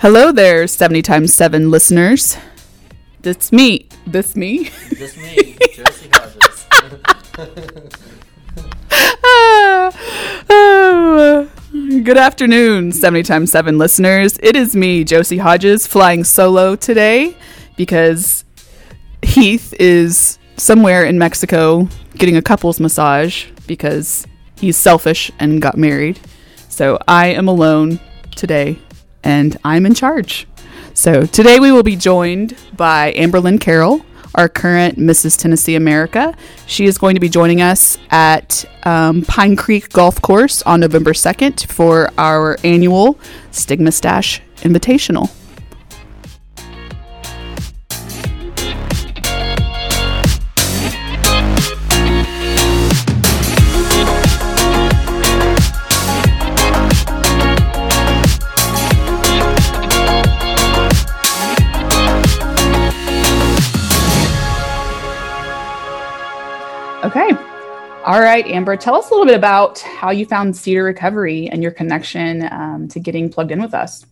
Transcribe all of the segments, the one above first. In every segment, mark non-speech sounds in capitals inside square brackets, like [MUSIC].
Hello there, 70 times 7 listeners. That's me. This me. Me, [LAUGHS] Josie Hodges. [LAUGHS] Oh, good afternoon, 70 times 7 listeners. It is me, Josie Hodges, flying solo today because Heath is somewhere in Mexico getting a couple's massage because he's selfish and got married. So I am alone today and I'm in charge. So today we will be joined by Amberlyn Carroll, our current Mrs. Tennessee America. She is going to be joining us at um, Pine Creek Golf Course on November 2nd for our annual Stigma Stash Invitational. Okay. All right, Amber, tell us a little bit about how you found Cedar Recovery and your connection um, to getting plugged in with us.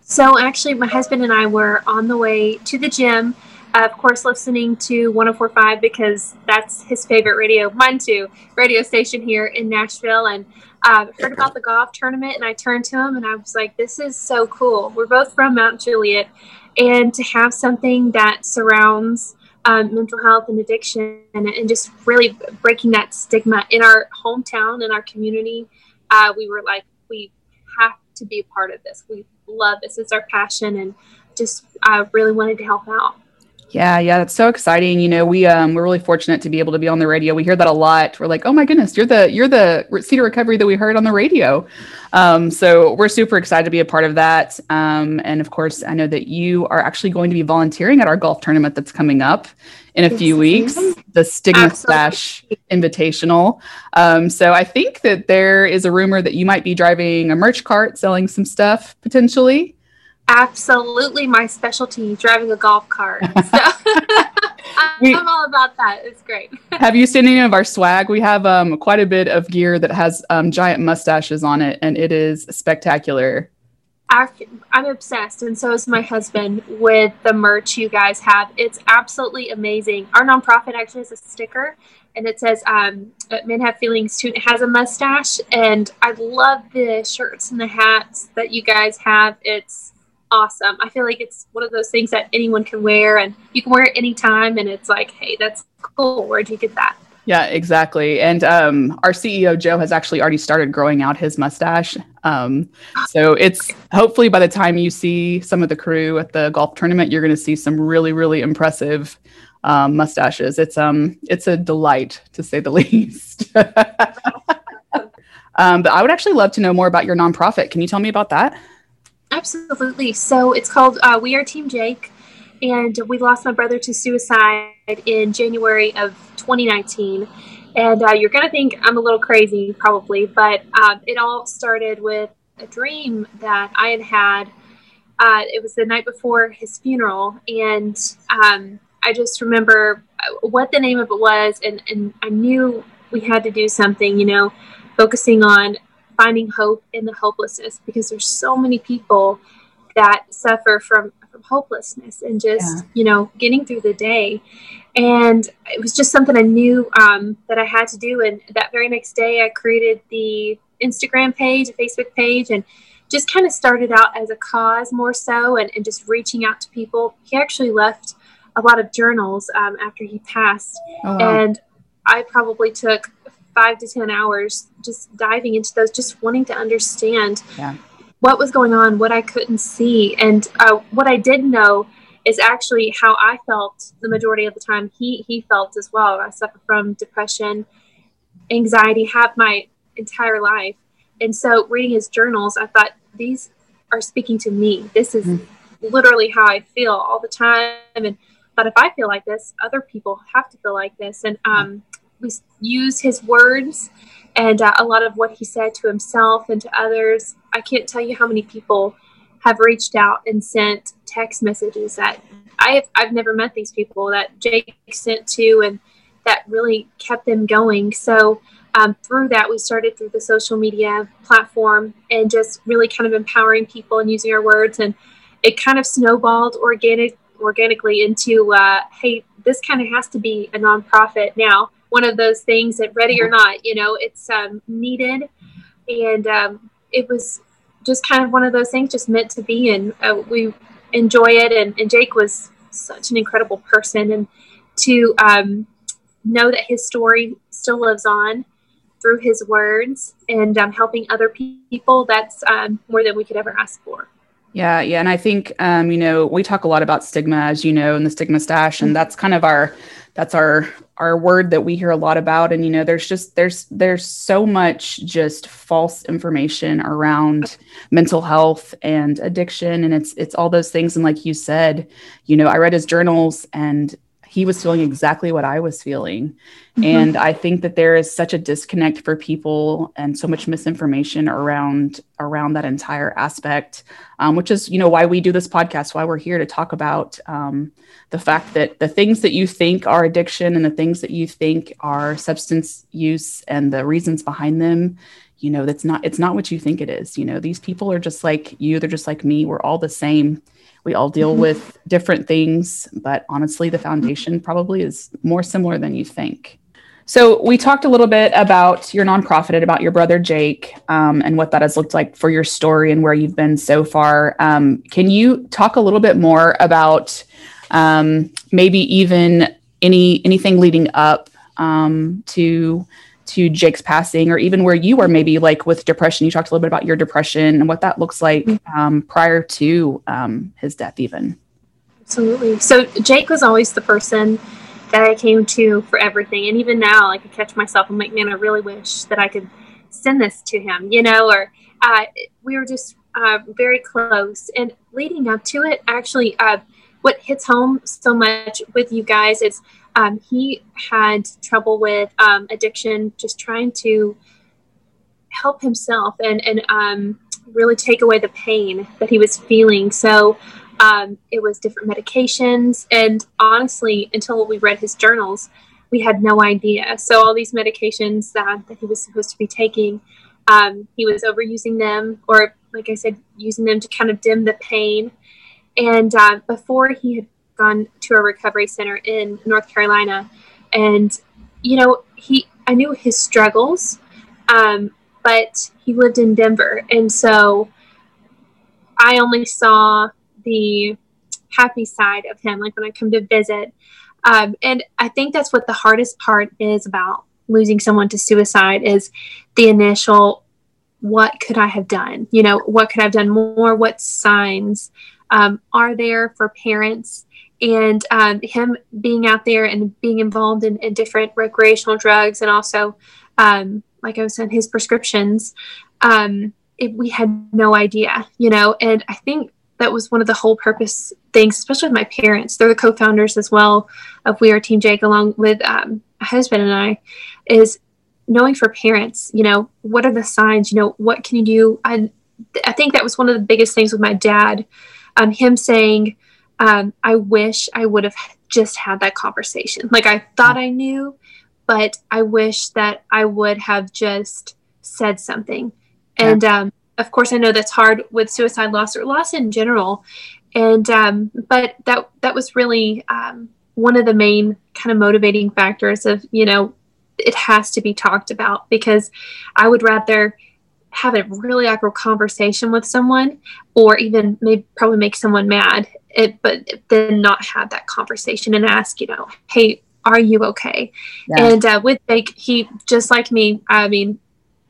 So, actually, my husband and I were on the way to the gym, of course, listening to 1045 because that's his favorite radio, mine too, radio station here in Nashville. And uh, heard about the golf tournament, and I turned to him and I was like, This is so cool. We're both from Mount Juliet, and to have something that surrounds um, mental health and addiction and, and, just really breaking that stigma. In our hometown in our community uh, we were like we have to be a part of this. We love this. It's our passion and just uh, really wanted to help out yeah, yeah, that's so exciting. You know, we um we're really fortunate to be able to be on the radio. We hear that a lot. We're like, oh my goodness, you're the you're the Cedar Recovery that we heard on the radio. Um, so we're super excited to be a part of that. Um, and of course, I know that you are actually going to be volunteering at our golf tournament that's coming up in a few weeks, the Stigma Absolutely. Stash Invitational. Um, so I think that there is a rumor that you might be driving a merch cart, selling some stuff potentially absolutely my specialty driving a golf cart. [LAUGHS] So [LAUGHS] we, i'm all about that. It's great. [LAUGHS] Have you seen any of our swag? We have um, quite a bit of gear that has um, giant mustaches on it and it is spectacular. I'm obsessed and so is my husband with the merch you guys have. It's absolutely amazing. Our nonprofit actually has a sticker and it says um, men have feelings too. It has a mustache and i love the shirts and the hats that you guys have. It's awesome. I feel like it's one of those things that anyone can wear and you can wear it anytime and it's like, hey, that's cool. Where'd you get that? Yeah, exactly. And um, our CEO Joe has actually already started growing out his mustache. Um, so it's hopefully by the time you see some of the crew at the golf tournament, you're going to see some really, really impressive um, mustaches. It's um, it's a delight to say the [LAUGHS] least. [LAUGHS] um, but I would actually love to know more about your nonprofit. Can you tell me about that? Absolutely. So it's called uh, We Are Team Jake, and we lost my brother to suicide in January of 2019. And uh, you're going to think I'm a little crazy, probably, but uh, it all started with a dream that I had had. Uh, it was the night before his funeral, and um, I just remember uh, what the name of it was, and, and I knew we had to do something, you know, focusing on finding hope in the hopelessness because there's so many people that suffer from from hopelessness and just yeah. you know getting through the day and it was just something i knew um, that i had to do and that very next day i created the instagram page a facebook page and just kind of started out as a cause more so and, and just reaching out to people he actually left a lot of journals um, after he passed oh, wow. and i probably took five to 10 hours just diving into those, just wanting to understand yeah. what was going on, what I couldn't see. And uh, what I did know is actually how I felt the majority of the time he, he felt as well. I suffer from depression, anxiety, have my entire life. And so reading his journals, I thought these are speaking to me. This is mm. literally how I feel all the time. And but if I feel like this, other people have to feel like this. And um, use his words and uh, a lot of what he said to himself and to others. I can't tell you how many people have reached out and sent text messages that I have, I've never met these people that Jake sent to and that really kept them going. So um, through that, we started through the social media platform and just really kind of empowering people and using our words. And it kind of snowballed organic, organically into, uh, hey, this kind of has to be a nonprofit now. One of those things that, ready or not, you know, it's um, needed. And um, it was just kind of one of those things, just meant to be. And uh, we enjoy it. And, and Jake was such an incredible person. And to um, know that his story still lives on through his words and um, helping other people, that's um, more than we could ever ask for. Yeah, yeah, and I think um, you know we talk a lot about stigma, as you know, in the stigma stash, and that's kind of our that's our our word that we hear a lot about. And you know, there's just there's there's so much just false information around mental health and addiction, and it's it's all those things. And like you said, you know, I read his journals, and he was feeling exactly what I was feeling. Mm-hmm. And I think that there is such a disconnect for people and so much misinformation around around that entire aspect, um, which is you know why we do this podcast, why we're here to talk about um, the fact that the things that you think are addiction and the things that you think are substance use and the reasons behind them you know that's not it's not what you think it is you know these people are just like you they're just like me we're all the same we all deal mm-hmm. with different things, but honestly, the foundation probably is more similar than you think. So, we talked a little bit about your nonprofit, and about your brother Jake, um, and what that has looked like for your story and where you've been so far. Um, can you talk a little bit more about um, maybe even any anything leading up um, to to Jake's passing, or even where you were maybe like with depression. You talked a little bit about your depression and what that looks like mm-hmm. um, prior to um, his death, even. Absolutely. So Jake was always the person that I came to for everything, and even now, like I catch myself, I'm like, man, I really wish that I could send this to him, you know, or uh, we were just uh, very close. And leading up to it, actually, uh, what hits home so much with you guys is um, he had trouble with um, addiction, just trying to help himself and and um, really take away the pain that he was feeling. So um, it was different medications, and honestly, until we read his journals, we had no idea. So all these medications that, that he was supposed to be taking, um, he was overusing them, or like I said, using them to kind of dim the pain. And uh, before he had gone to a recovery center in North Carolina, and you know he I knew his struggles, um, but he lived in Denver, and so I only saw the happy side of him, like when I come to visit. Um, and I think that's what the hardest part is about losing someone to suicide is the initial what could I have done? You know, what could I have done more? What signs um, are there for parents. And um, him being out there and being involved in, in different recreational drugs and also um, like i was saying his prescriptions um, it, we had no idea you know? And i think that was one of the whole purpose things especially with my parents. They're the co-founders as well of we are team jake along with um, my husband and i is knowing for parents you know what are the signs you know what can you do? I, I think that was one of the biggest things with my dad um, him saying um, I wish I would have just had that conversation. Like I thought I knew, but I wish that I would have just said something. And um, of course, I know that's hard with suicide loss or loss in general. And um, but that that was really um, one of the main kind of motivating factors of you know it has to be talked about because I would rather have a really awkward conversation with someone or even maybe probably make someone mad it, but then not have that conversation and ask you know hey are you okay yeah. and uh, with jake he just like me i mean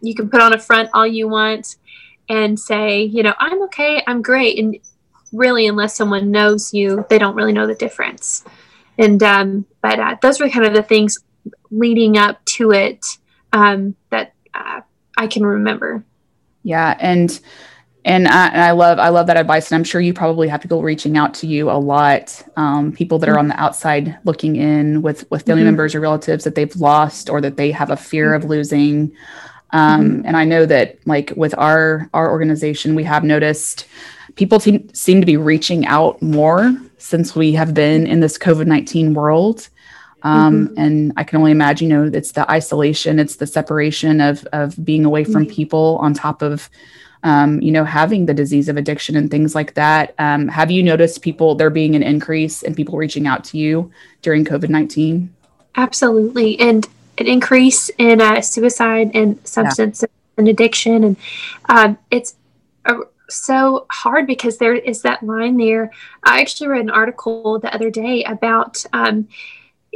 you can put on a front all you want and say you know i'm okay i'm great and really unless someone knows you they don't really know the difference and um, but uh, those were kind of the things leading up to it um, that uh, i can remember yeah, and and I, and I, love I love that advice, and I'm sure you probably have people reaching out to you a lot. Um, people that are on the outside looking in with with family mm-hmm. members or relatives that they've lost or that they have a fear mm-hmm. of losing. Um, mm-hmm. And I know that like with our our organization, we have noticed people te- seem to be reaching out more since we have been in this COVID nineteen world. Um, mm-hmm. And I can only imagine, you know, it's the isolation, it's the separation of of being away from mm-hmm. people, on top of, um, you know, having the disease of addiction and things like that. Um, have you noticed people there being an increase in people reaching out to you during COVID nineteen? Absolutely, and an increase in uh, suicide and substance yeah. and addiction, and um, it's a, so hard because there is that line there. I actually read an article the other day about um,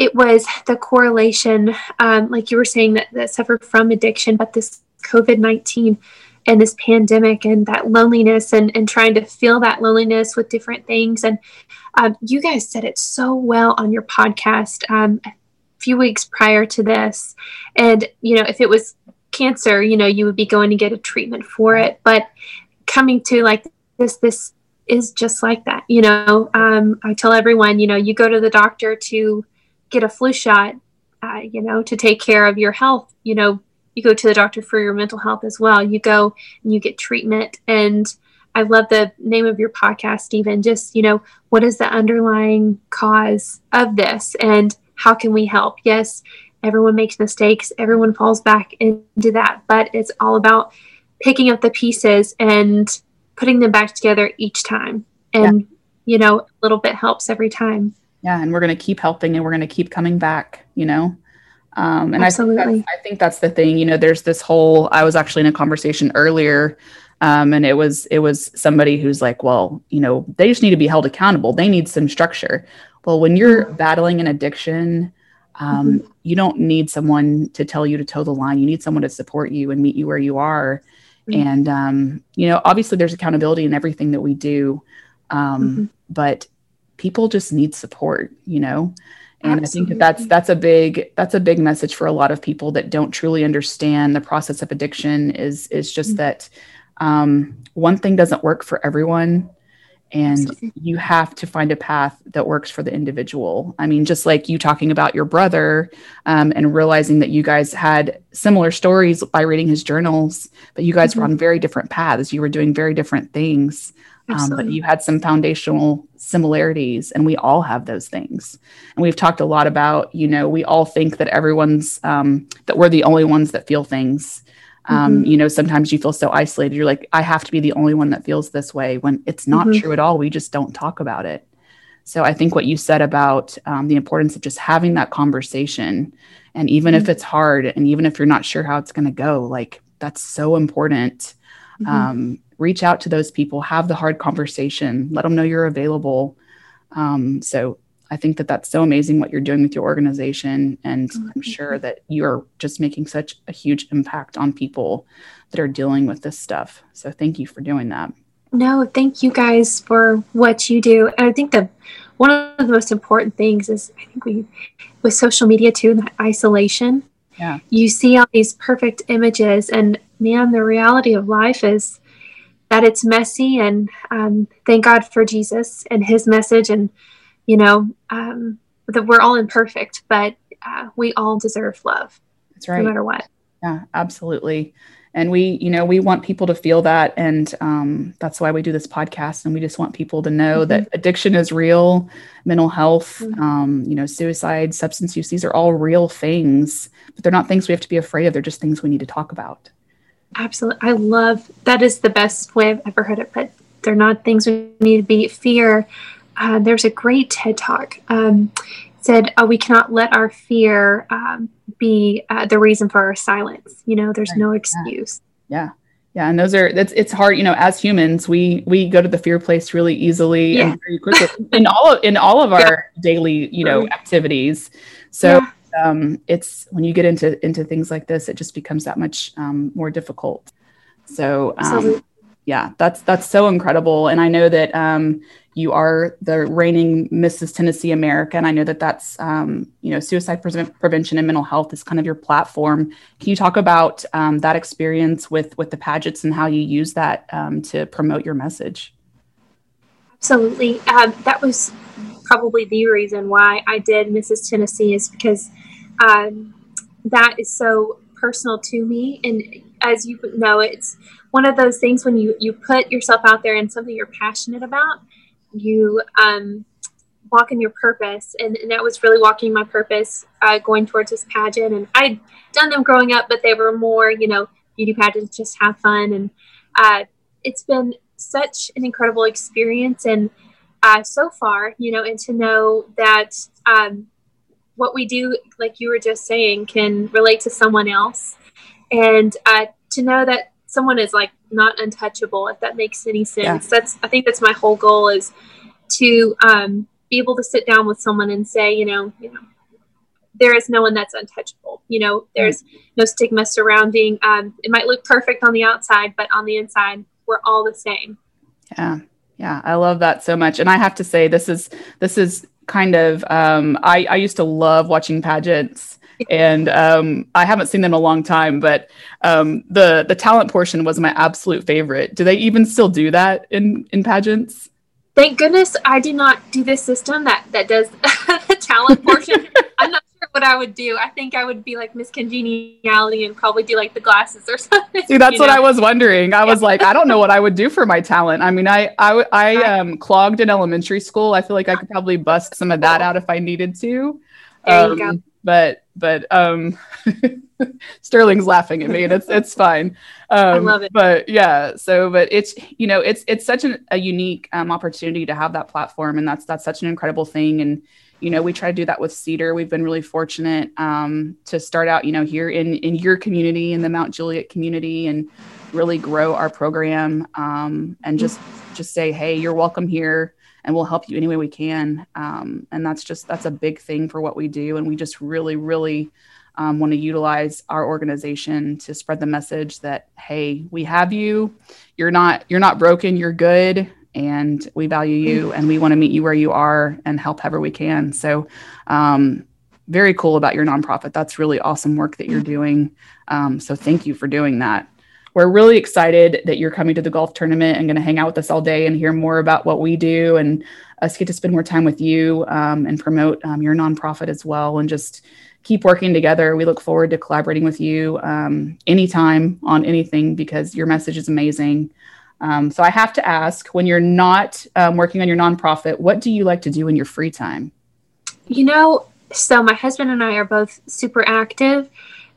it was the correlation, um, like you were saying, that, that suffered from addiction, but this COVID 19 and this pandemic and that loneliness and, and trying to feel that loneliness with different things. And um, you guys said it so well on your podcast um, a few weeks prior to this. And, you know, if it was cancer, you know, you would be going to get a treatment for it. But coming to like this, this is just like that. You know, um, I tell everyone, you know, you go to the doctor to get a flu shot, uh, you know, to take care of your health, you know, you go to the doctor for your mental health as well. You go and you get treatment. And I love the name of your podcast, even just, you know, what is the underlying cause of this and how can we help? Yes, everyone makes mistakes, everyone falls back into that, but it's all about picking up the pieces and putting them back together each time. And, yeah. you know, a little bit helps every time yeah and we're going to keep helping and we're going to keep coming back you know um, and Absolutely. I think, I think that's the thing you know there's this whole i was actually in a conversation earlier um, and it was it was somebody who's like well you know they just need to be held accountable they need some structure well when you're mm-hmm. battling an addiction um, mm-hmm. you don't need someone to tell you to toe the line you need someone to support you and meet you where you are mm-hmm. and um, you know obviously there's accountability in everything that we do um, mm-hmm. but people just need support, you know? And Absolutely. I think that that's that's a big that's a big message for a lot of people that don't truly understand the process of addiction is is just mm-hmm. that um, one thing doesn't work for everyone and Absolutely. you have to find a path that works for the individual i mean just like you talking about your brother um, and realizing that you guys had similar stories by reading his journals but you guys mm-hmm. were on very different paths you were doing very different things um, but you had some foundational similarities and we all have those things and we've talked a lot about you know we all think that everyone's um, that we're the only ones that feel things um, mm-hmm. you know sometimes you feel so isolated you're like i have to be the only one that feels this way when it's not mm-hmm. true at all we just don't talk about it so i think what you said about um, the importance of just having that conversation and even mm-hmm. if it's hard and even if you're not sure how it's going to go like that's so important mm-hmm. um, reach out to those people, have the hard conversation, let them know you're available. Um, so I think that that's so amazing what you're doing with your organization. And oh, I'm sure that you're just making such a huge impact on people that are dealing with this stuff. So thank you for doing that. No, thank you guys for what you do. And I think that one of the most important things is I think we, with social media too, that isolation. Yeah. You see all these perfect images, and man, the reality of life is that it's messy and um, thank god for jesus and his message and you know um, that we're all imperfect but uh, we all deserve love that's right no matter what yeah absolutely and we you know we want people to feel that and um, that's why we do this podcast and we just want people to know mm-hmm. that addiction is real mental health mm-hmm. um, you know suicide substance use these are all real things but they're not things we have to be afraid of they're just things we need to talk about Absolutely. I love that is the best way I've ever heard it, but they're not things we need to be fear. Uh, there's a great TED talk. Um, said oh, we cannot let our fear um, be uh, the reason for our silence. You know, there's right. no excuse. Yeah. yeah. Yeah, and those are that's it's hard, you know, as humans, we we go to the fear place really easily yeah. and very quickly in all of, in all of our [LAUGHS] yeah. daily, you know, activities. So yeah um, it's when you get into into things like this, it just becomes that much um, more difficult. So um, yeah, that's that's so incredible, and I know that um, you are the reigning Mrs. Tennessee America, and I know that that's um, you know suicide pre- prevention and mental health is kind of your platform. Can you talk about um, that experience with with the Pagets and how you use that to promote your message? Absolutely, uh, that was probably the reason why I did Mrs. Tennessee is because um, that is so personal to me. And as you know, it's one of those things when you, you put yourself out there and something you're passionate about, you, um, walk in your purpose, and, and that was really walking my purpose, uh, going towards this pageant. And I'd done them growing up, but they were more, you know, beauty pageants, just have fun. And uh, it's been such an incredible experience. And uh, so far, you know, and to know that um, what we do, like you were just saying, can relate to someone else, and uh, to know that someone is like not untouchable, if that makes any sense. Yeah. That's I think that's my whole goal is to um, be able to sit down with someone and say, you know, you know, there is no one that's untouchable. You know, there's no stigma surrounding. Um, it might look perfect on the outside, but on the inside, we're all the same. Yeah, yeah, I love that so much. And I have to say, this is this is kind of. Um, I I used to love watching pageants and um, I haven't seen them in a long time. But um, the the talent portion was my absolute favorite. Do they even still do that in in pageants? Thank goodness I did not do this system that that does [LAUGHS] the talent portion. I'm not what I would do. I think I would be like Miss Congeniality and probably do like the glasses or [LAUGHS] something. See, that's what know? I was wondering. I was like, I don't know what I would do for my talent. I mean, I I I [LAUGHS] um, clogged in elementary school. I feel like I could probably bust some of that out if I needed to. There um, you go. But but um [LAUGHS] Sterling's laughing at me and it's it's fine. Um, I love it. But yeah, so but it's you know it's it's such an, a unique um, opportunity to have that platform and that's that's such an incredible thing and you know we try to do that with Cedar. We've been really fortunate um, to start out you know here in in your community in the Mount Juliet community and really grow our program um, and just just say hey you're welcome here and we'll help you any way we can. Um, and that's just that's a big thing for what we do, and we just really, really um, want to utilize our organization to spread the message that hey, we have you. You're not you're not broken. You're good. And we value you, and we want to meet you where you are and help however we can. So, um, very cool about your nonprofit. That's really awesome work that you're doing. Um, so thank you for doing that we're really excited that you're coming to the golf tournament and going to hang out with us all day and hear more about what we do and us get to spend more time with you um, and promote um, your nonprofit as well and just keep working together. We look forward to collaborating with you um, anytime on anything because your message is amazing. Um, so I have to ask when you're not um, working on your nonprofit, what do you like to do in your free time? You know, so my husband and I are both super active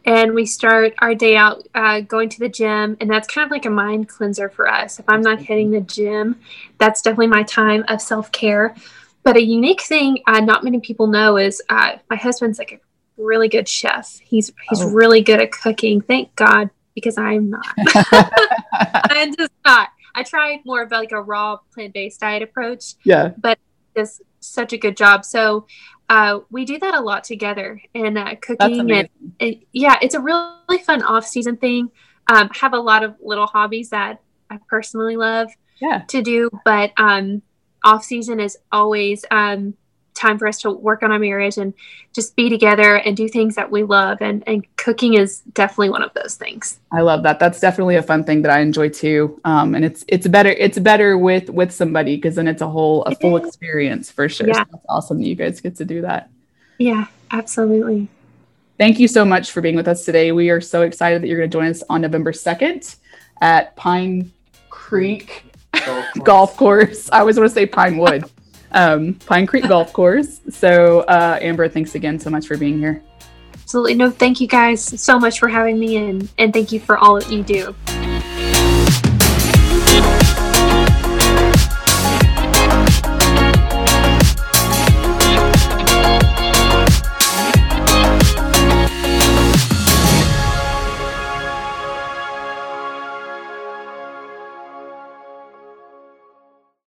and we start our day out uh, going to the gym and that's kind of like a mind cleanser for us if i'm not hitting the gym that's definitely my time of self-care but a unique thing uh, not many people know is uh, my husband's like a really good chef he's he's oh. really good at cooking thank god because i'm not. [LAUGHS] [LAUGHS] I'm just not i tried more of like a raw plant-based diet approach yeah. but does such a good job. So uh, we do that a lot together in uh, cooking and, and, yeah it's a really fun off-season thing. Um, have a lot of little hobbies that i personally love yeah. to do but um, off-season is always um, time for us to work on our marriage and just be together and do things that we love. And, and cooking is definitely one of those things. I love that. That's definitely a fun thing that i enjoy too. Um, and it's it's better it's better with with somebody because then it's a whole a full experience for sure. Yeah. So that's awesome that you guys get to do that. Yeah absolutely. Thank you so much for being with us today. We are so excited that you're going to join us on november 2nd at pine creek golf [LAUGHS] course, golf course. i always want to say pine wood um, Pine Creek Golf Course. So, uh, Amber, thanks again so much for being here. Absolutely. No, thank you guys so much for having me in, and thank you for all that you do.